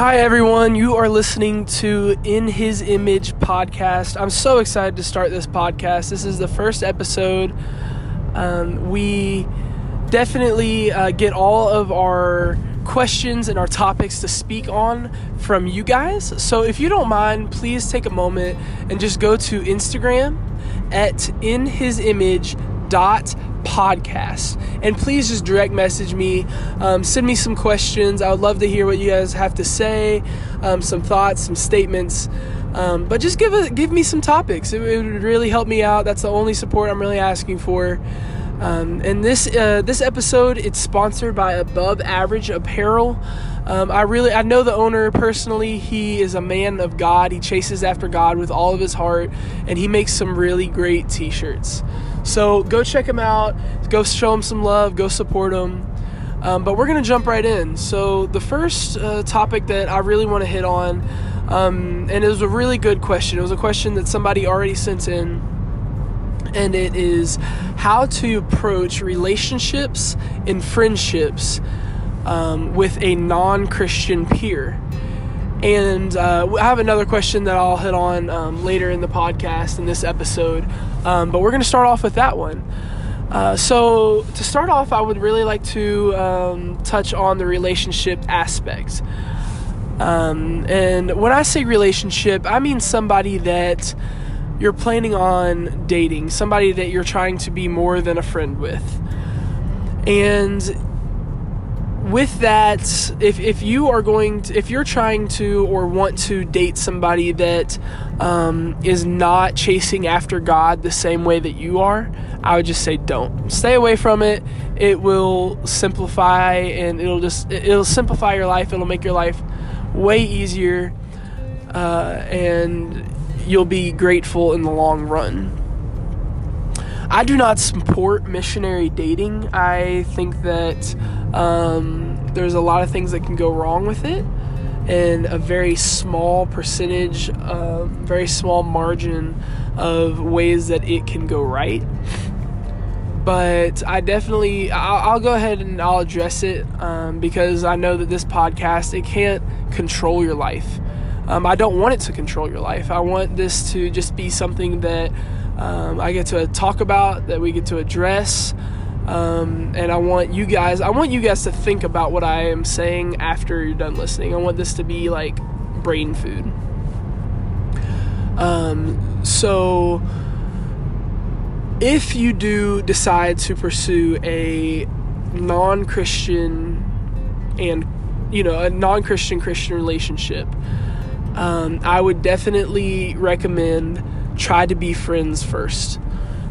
Hi, everyone. You are listening to In His Image podcast. I'm so excited to start this podcast. This is the first episode. Um, we definitely uh, get all of our questions and our topics to speak on from you guys. So if you don't mind, please take a moment and just go to Instagram at In His Image dot podcast. And please just direct message me. Um, send me some questions. I would love to hear what you guys have to say um, some thoughts some statements. Um, but just give a, give me some topics. It, it, would really help me out. That's the only support i'm really asking for. Um, and this uh, this episode it's sponsored by above average apparel. Um, I really I know the owner personally. He is a man of God. He chases after God with all of his heart, and he makes some really great T-shirts. So go check them out. Go show them some love. Go support them. Um, but we're gonna jump right in. So the first uh, topic that I really want to hit on, um, and it was a really good question. It was a question that somebody already sent in, and it is how to approach relationships and friendships um, with a non-Christian peer. And uh, I have another question that I'll hit on um, later in the podcast in this episode, um, but we're going to start off with that one. Uh, so, to start off, I would really like to um, touch on the relationship aspect. Um, and when I say relationship, I mean somebody that you're planning on dating, somebody that you're trying to be more than a friend with. And with that, if, if you are going to, if you're trying to or want to date somebody that um, is not chasing after God the same way that you are, I would just say don't. Stay away from it. It will simplify and it'll just, it'll simplify your life. It'll make your life way easier uh, and you'll be grateful in the long run. I do not support missionary dating. I think that um, there's a lot of things that can go wrong with it, and a very small percentage, uh, very small margin of ways that it can go right. But I definitely, I'll, I'll go ahead and I'll address it um, because I know that this podcast it can't control your life. Um, I don't want it to control your life. I want this to just be something that um, I get to talk about, that we get to address. Um, and I want you guys, I want you guys to think about what I am saying after you're done listening. I want this to be like brain food. Um, so, if you do decide to pursue a non Christian and, you know, a non Christian Christian relationship, um, I would definitely recommend try to be friends first.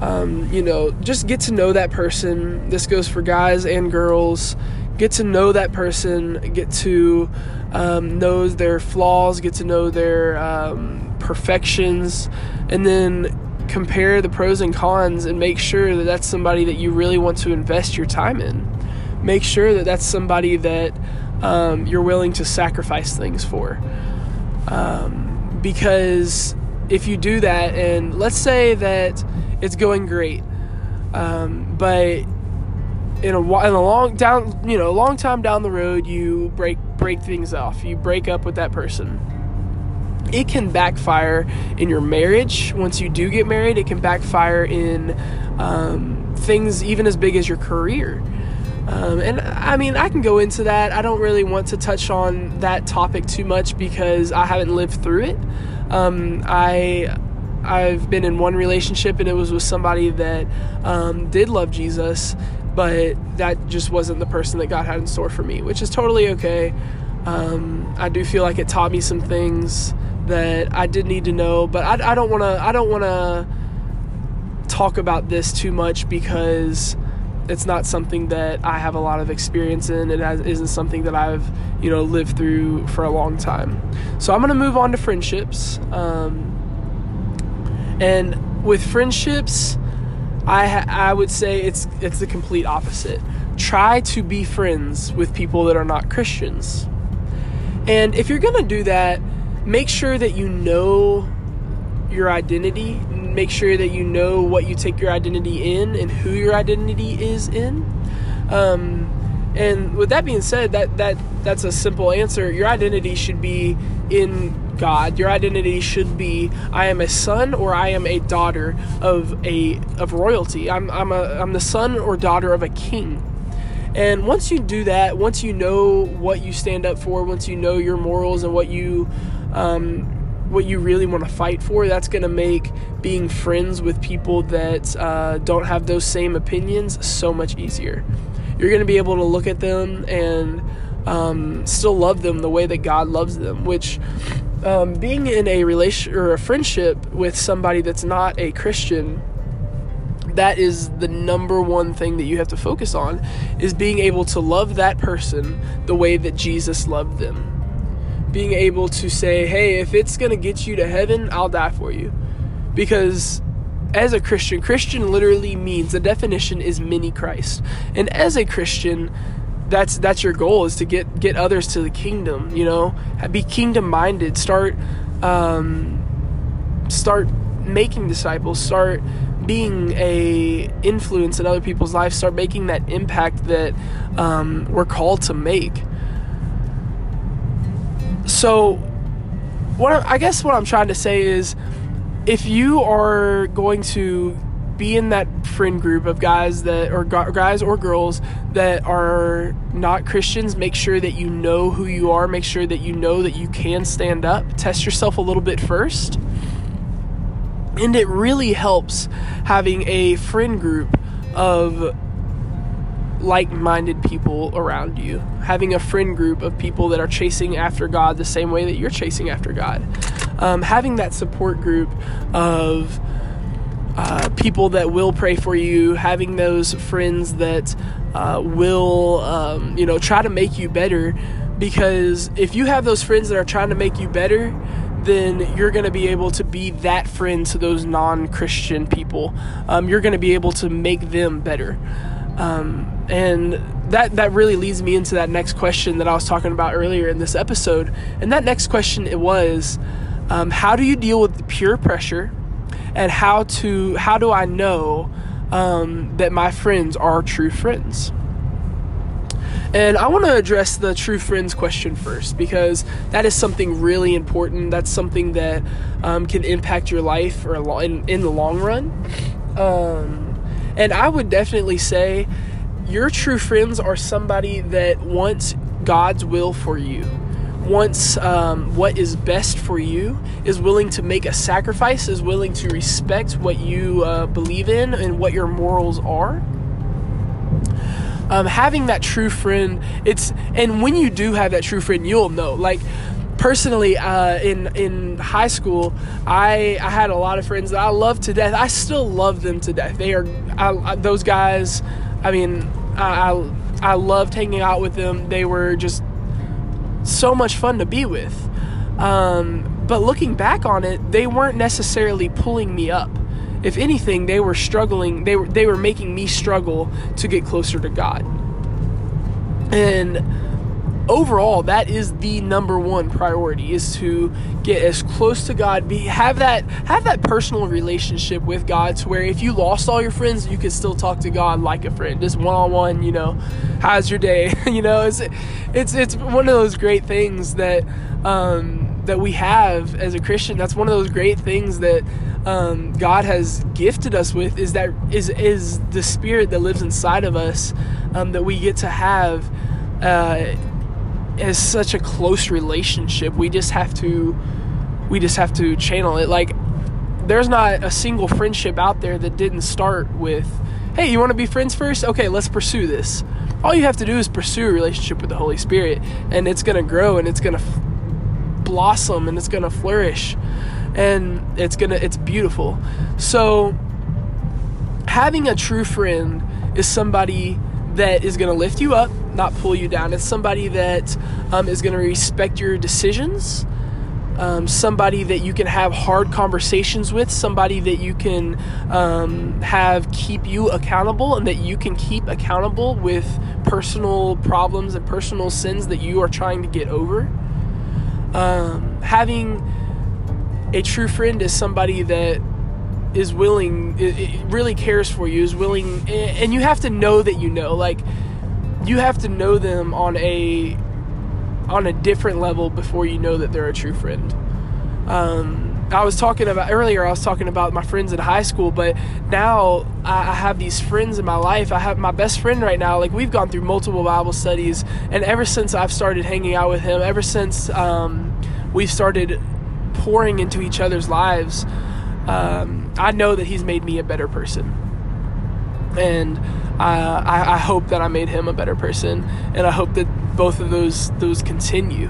Um, you know, just get to know that person. This goes for guys and girls. Get to know that person, get to um, know their flaws, get to know their um, perfections, and then compare the pros and cons and make sure that that's somebody that you really want to invest your time in. Make sure that that's somebody that um, you're willing to sacrifice things for. Um, because if you do that, and let's say that it's going great, um, but in a in a long down you know a long time down the road, you break break things off. You break up with that person. It can backfire in your marriage. Once you do get married, it can backfire in um, things even as big as your career. Um, and I mean, I can go into that. I don't really want to touch on that topic too much because I haven't lived through it. Um, I I've been in one relationship and it was with somebody that um, did love Jesus, but that just wasn't the person that God had in store for me, which is totally okay. Um, I do feel like it taught me some things that I did need to know, but I, don't want to. I don't want to talk about this too much because it's not something that I have a lot of experience in. It has, isn't something that I've, you know, lived through for a long time. So I'm going to move on to friendships. Um, and with friendships, I ha- I would say it's it's the complete opposite. Try to be friends with people that are not Christians. And if you're going to do that, make sure that you know your identity make sure that you know what you take your identity in and who your identity is in. Um, And with that being said, that that that's a simple answer. Your identity should be in God. Your identity should be I am a son or I am a daughter of a of royalty. I'm I'm a I'm the son or daughter of a king. And once you do that, once you know what you stand up for, once you know your morals and what you um, what you really want to fight for, that's going to make being friends with people that uh, don't have those same opinions so much easier. You're going to be able to look at them and um, still love them the way that God loves them, which um, being in a relation or a friendship with somebody that's not a Christian that is the number one thing that you have to focus on is being able to love that person the way that Jesus loved them. Being able to say, "Hey, if it's going to get you to heaven, I'll die for you." Because as a Christian, Christian literally means the definition is mini Christ. And as a Christian, that's that's your goal is to get get others to the kingdom, you know? Be kingdom minded, start um start making disciples, start being a influence in other people's lives start making that impact that um, we're called to make so what I, guess what i'm trying to say is if you are going to be in that friend group of guys that or guys or girls that are not Christians, make sure that you know who you are, make sure that you know that you can stand up. Test yourself a little bit first and it really helps having a friend group of like minded people around you. Having a friend group of people that are chasing after God the same way that you're chasing after God. Um, having that support group of uh, people that will pray for you, having those friends that uh, will, um, you know, try to make you better. Because if you have those friends that are trying to make you better, then you're going to be able to be that friend to those non Christian people. Um, you're going to be able to make them better. Um, and that, that really leads me into that next question that I was talking about earlier in this episode. And that next question it was um, how do you deal with the peer pressure and how to how do I know um, that my friends are true friends? And I want to address the true friends question first because that is something really important. That's something that um, can impact your life or in, in the long run. Um, and I would definitely say your true friends are somebody that wants God's will for you, wants um, what is best for you, is willing to make a sacrifice, is willing to respect what you uh, believe in and what your morals are. Um, having that true friend it's and when you do have that true friend you'll know. Like personally uh, in in high school I I had a lot of friends that I loved to death. I still love them to death. They are I, those guys I mean I, I I loved hanging out with them. They were just so much fun to be with. Um, but looking back on it they weren't necessarily pulling me up. If anything, they were struggling, they were, they were making me struggle to get closer to God. And overall that is the number one priority is to get as close to God be have that have that personal relationship with God to where if you lost all your friends you could still talk to God like a friend. Just one on one you know how's your day? You know it's it's it's one of those great things that um that we have as a Christian. That's one of those great things that um, God has gifted us with is that is is the spirit that lives inside of us um, that we get to have uh, as such a close relationship. We just have to we just have to channel it. Like there's not a single friendship out there that didn't start with, "Hey, you want to be friends first? Okay, let's pursue this." All you have to do is pursue a relationship with the Holy Spirit, and it's going to grow and it's going to f- blossom and it's going to flourish and it's gonna it's beautiful so having a true friend is somebody that is going to lift you up not pull you down. It's somebody that um, is going to respect your decisions. Um, somebody that you can have hard conversations with, somebody that you can um, have keep you accountable and that you can keep accountable with personal problems and personal sins that you are trying to get over. Um, having a true friend is somebody that is willing it, really cares for you is willing and you have to know that you know. Like you have to know them on a on a different level before you know that they're a true friend. Um, I was talking about earlier. I was talking about my friends in high school, but now I have these friends in my life. I have my best friend right now. Like we've gone through multiple Bible studies, and ever since I've started hanging out with him, ever since um, we've started pouring into each other's lives, um, I know that he's made me a better person, and I, I hope that I made him a better person, and I hope that both of those those continue.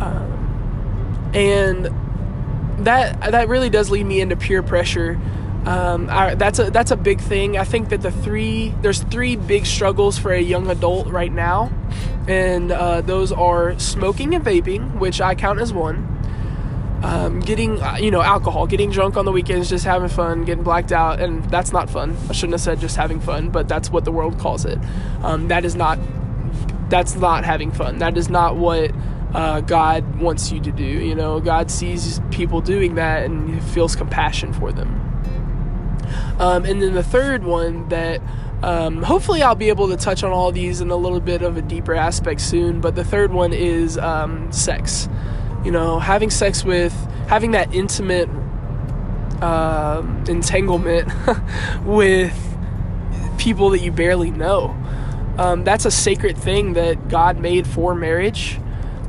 Um, and that that really does lead me into peer pressure. Um, I, that's a that's a big thing. I think that the three there's three big struggles for a young adult right now, and uh, those are smoking and vaping, which I count as one. Um, getting uh, you know alcohol, getting drunk on the weekends, just having fun, getting blacked out, and that's not fun. I shouldn't have said just having fun, but that's what the world calls it. Um, that is not that's not having fun. That is not what uh, God wants you to do. You know, God sees people doing that and he feels compassion for them. Um, and then the third one that um, hopefully I'll be able to touch on all these in a little bit of a deeper aspect soon. But the third one is um, sex. You know, having sex with, having that intimate uh, entanglement with people that you barely know. Um, that's a sacred thing that God made for marriage.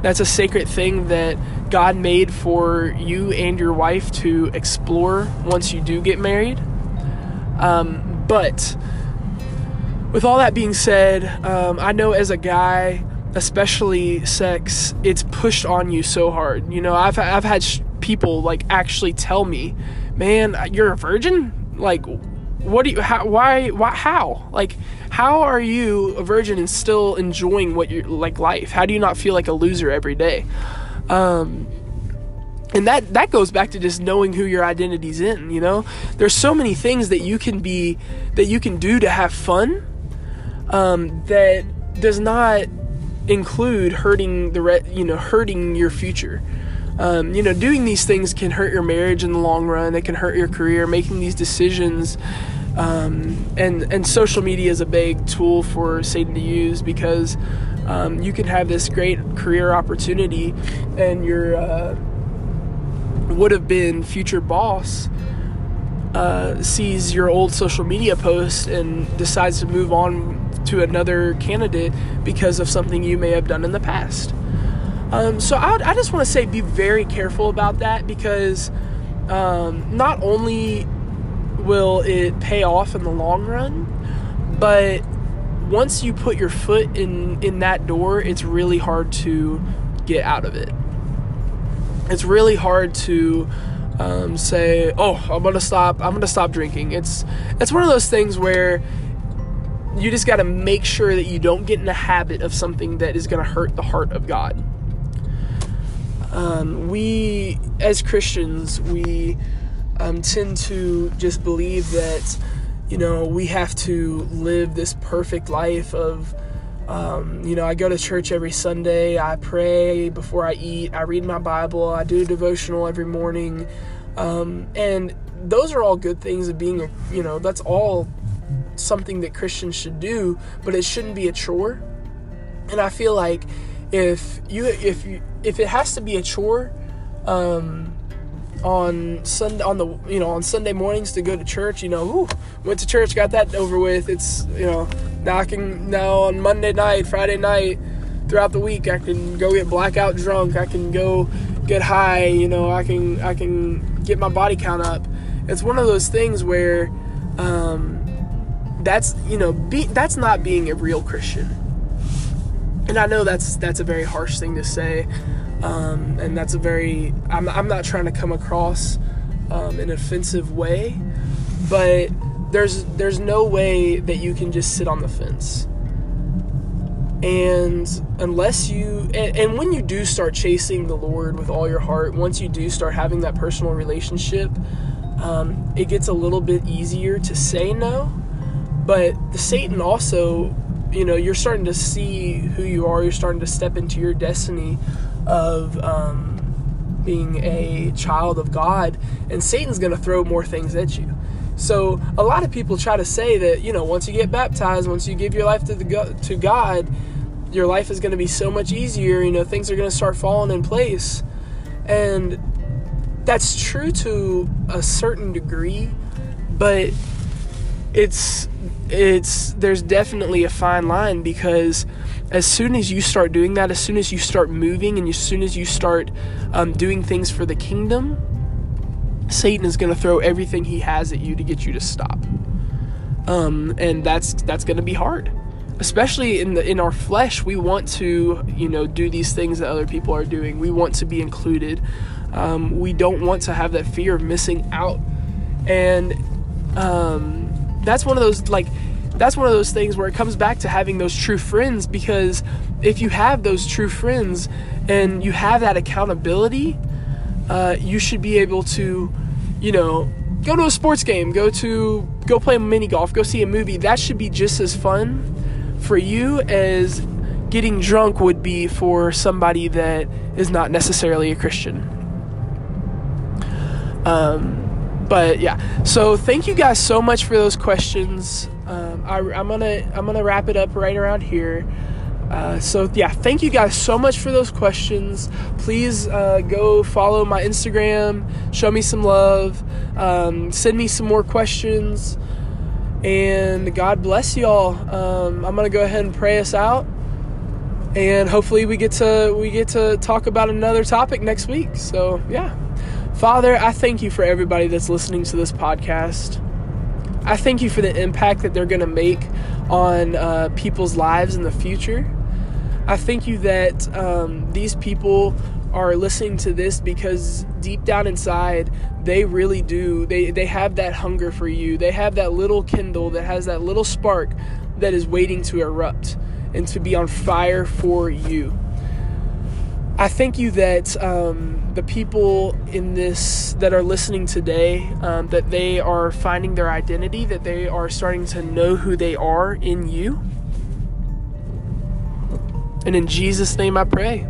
That's a sacred thing that God made for you and your wife to explore once you do get married. Um, but with all that being said, um, I know as a guy, especially sex, it's pushed on you so hard. You know, I've I've had sh- people like actually tell me, "Man, you're a virgin." Like, what do you? How? Why? Why? How? Like, how are you a virgin and still enjoying what you're like life? How do you not feel like a loser every day? Um, and that that goes back to just knowing who your identity's in. You know, there's so many things that you can be that you can do to have fun. Um, that does not include hurting the re- you know hurting your future. Um, you know, doing these things can hurt your marriage in the long run. It can hurt your career. Making these decisions um, and and social media is a big tool for Satan to use because um, you can have this great career opportunity, and your uh, would have been future boss uh, sees your old social media post and decides to move on to another candidate because of something you may have done in the past. Um, so I, I just want to say be very careful about that because um, not only will it pay off in the long run. But once you put your foot in in that door, it's really hard to get out of it. It's really hard to um, say, "Oh, I'm gonna stop. I'm gonna stop drinking." It's it's one of those things where you just got to make sure that you don't get in the habit of something that is to hurt the heart of God. Um, we, as Christians, we um, tend to just believe that you know we have to live this perfect life of um, you know i go to church every sunday. I pray before i eat. I read my bible. I do a devotional every morning. Um, and those are all good things of being you know that's all something that christians should do but it shouldn't be a chore. And i feel like if you if you if it has to be a chore um, on Sunday on the you know on Sunday mornings to go to church. You know, ooh, went to church, got that over with. It's you know can now on Monday night, Friday night, throughout the week I can go get blackout drunk. I can go get high. You know, I can I can get my body count up. It's one of those things where um, that's you know be, that's not being a real Christian. And I know that's that's a very harsh thing to say. Um, and that's a very, I'm, I'm not trying to come across um, an offensive way, but there's, there's no way that you can just sit on the fence. And unless you, and, and when you do start chasing the Lord with all your heart, once you do start having that personal relationship, um, it gets a little bit easier to say no. But the Satan also, you know, you're starting to see who you are. You're starting to step into your destiny of um, being a child of God, and Satan's going to throw more things at you. So a lot of people try to say that you know once you get baptized, once you give your life to the to God, your life is going to be so much easier. You know things are going to start falling in place, and that's true to a certain degree, but it's it's there's definitely a fine line because as soon as you start doing that, as soon as you start moving, and as soon as you start um, doing things for the kingdom Satan is going to throw everything he has at you to get you to stop. Um, and that's that's going to be hard, especially in the in our flesh. We want to you know do these things that other people are doing. We want to be included. Um, we don't want to have that fear of missing out, and um, that's one of those like that's one of those things where it comes back to having those true friends because if you have those true friends and you have that accountability uh, you should be able to, you know, go to a sports game, go to go play mini golf, go see a movie. That should be just as fun for you as getting drunk would be for somebody that is not necessarily a Christian. Um, but yeah, so thank you guys so much for those questions. Um, I, I'm gonna I'm gonna wrap it up right around here. Uh, so yeah, thank you guys so much for those questions. Please uh, go follow my Instagram, show me some love, um, send me some more questions, and God bless y'all. Um, I'm gonna go ahead and pray us out, and hopefully we get to we get to talk about another topic next week. So yeah, Father, I thank you for everybody that's listening to this podcast. I thank you for the impact that they're gonna make on uh, people's lives in the future. I thank you that um, these people are listening to this because deep down inside they really do. They they have that hunger for you. They have that little kindle that has that little spark that is waiting to erupt and to be on fire for you i thank you that um, the people in this that are listening today um, that they are finding their identity that they are starting to know who they are in you and in Jesus' name I pray.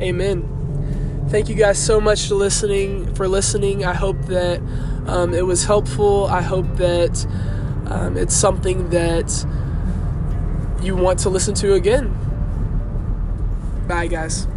Amen. Thank you guys so much for listening. For listening, I hope that um, it was helpful. I hope that um, it's something that you want to listen to again. Bye, guys.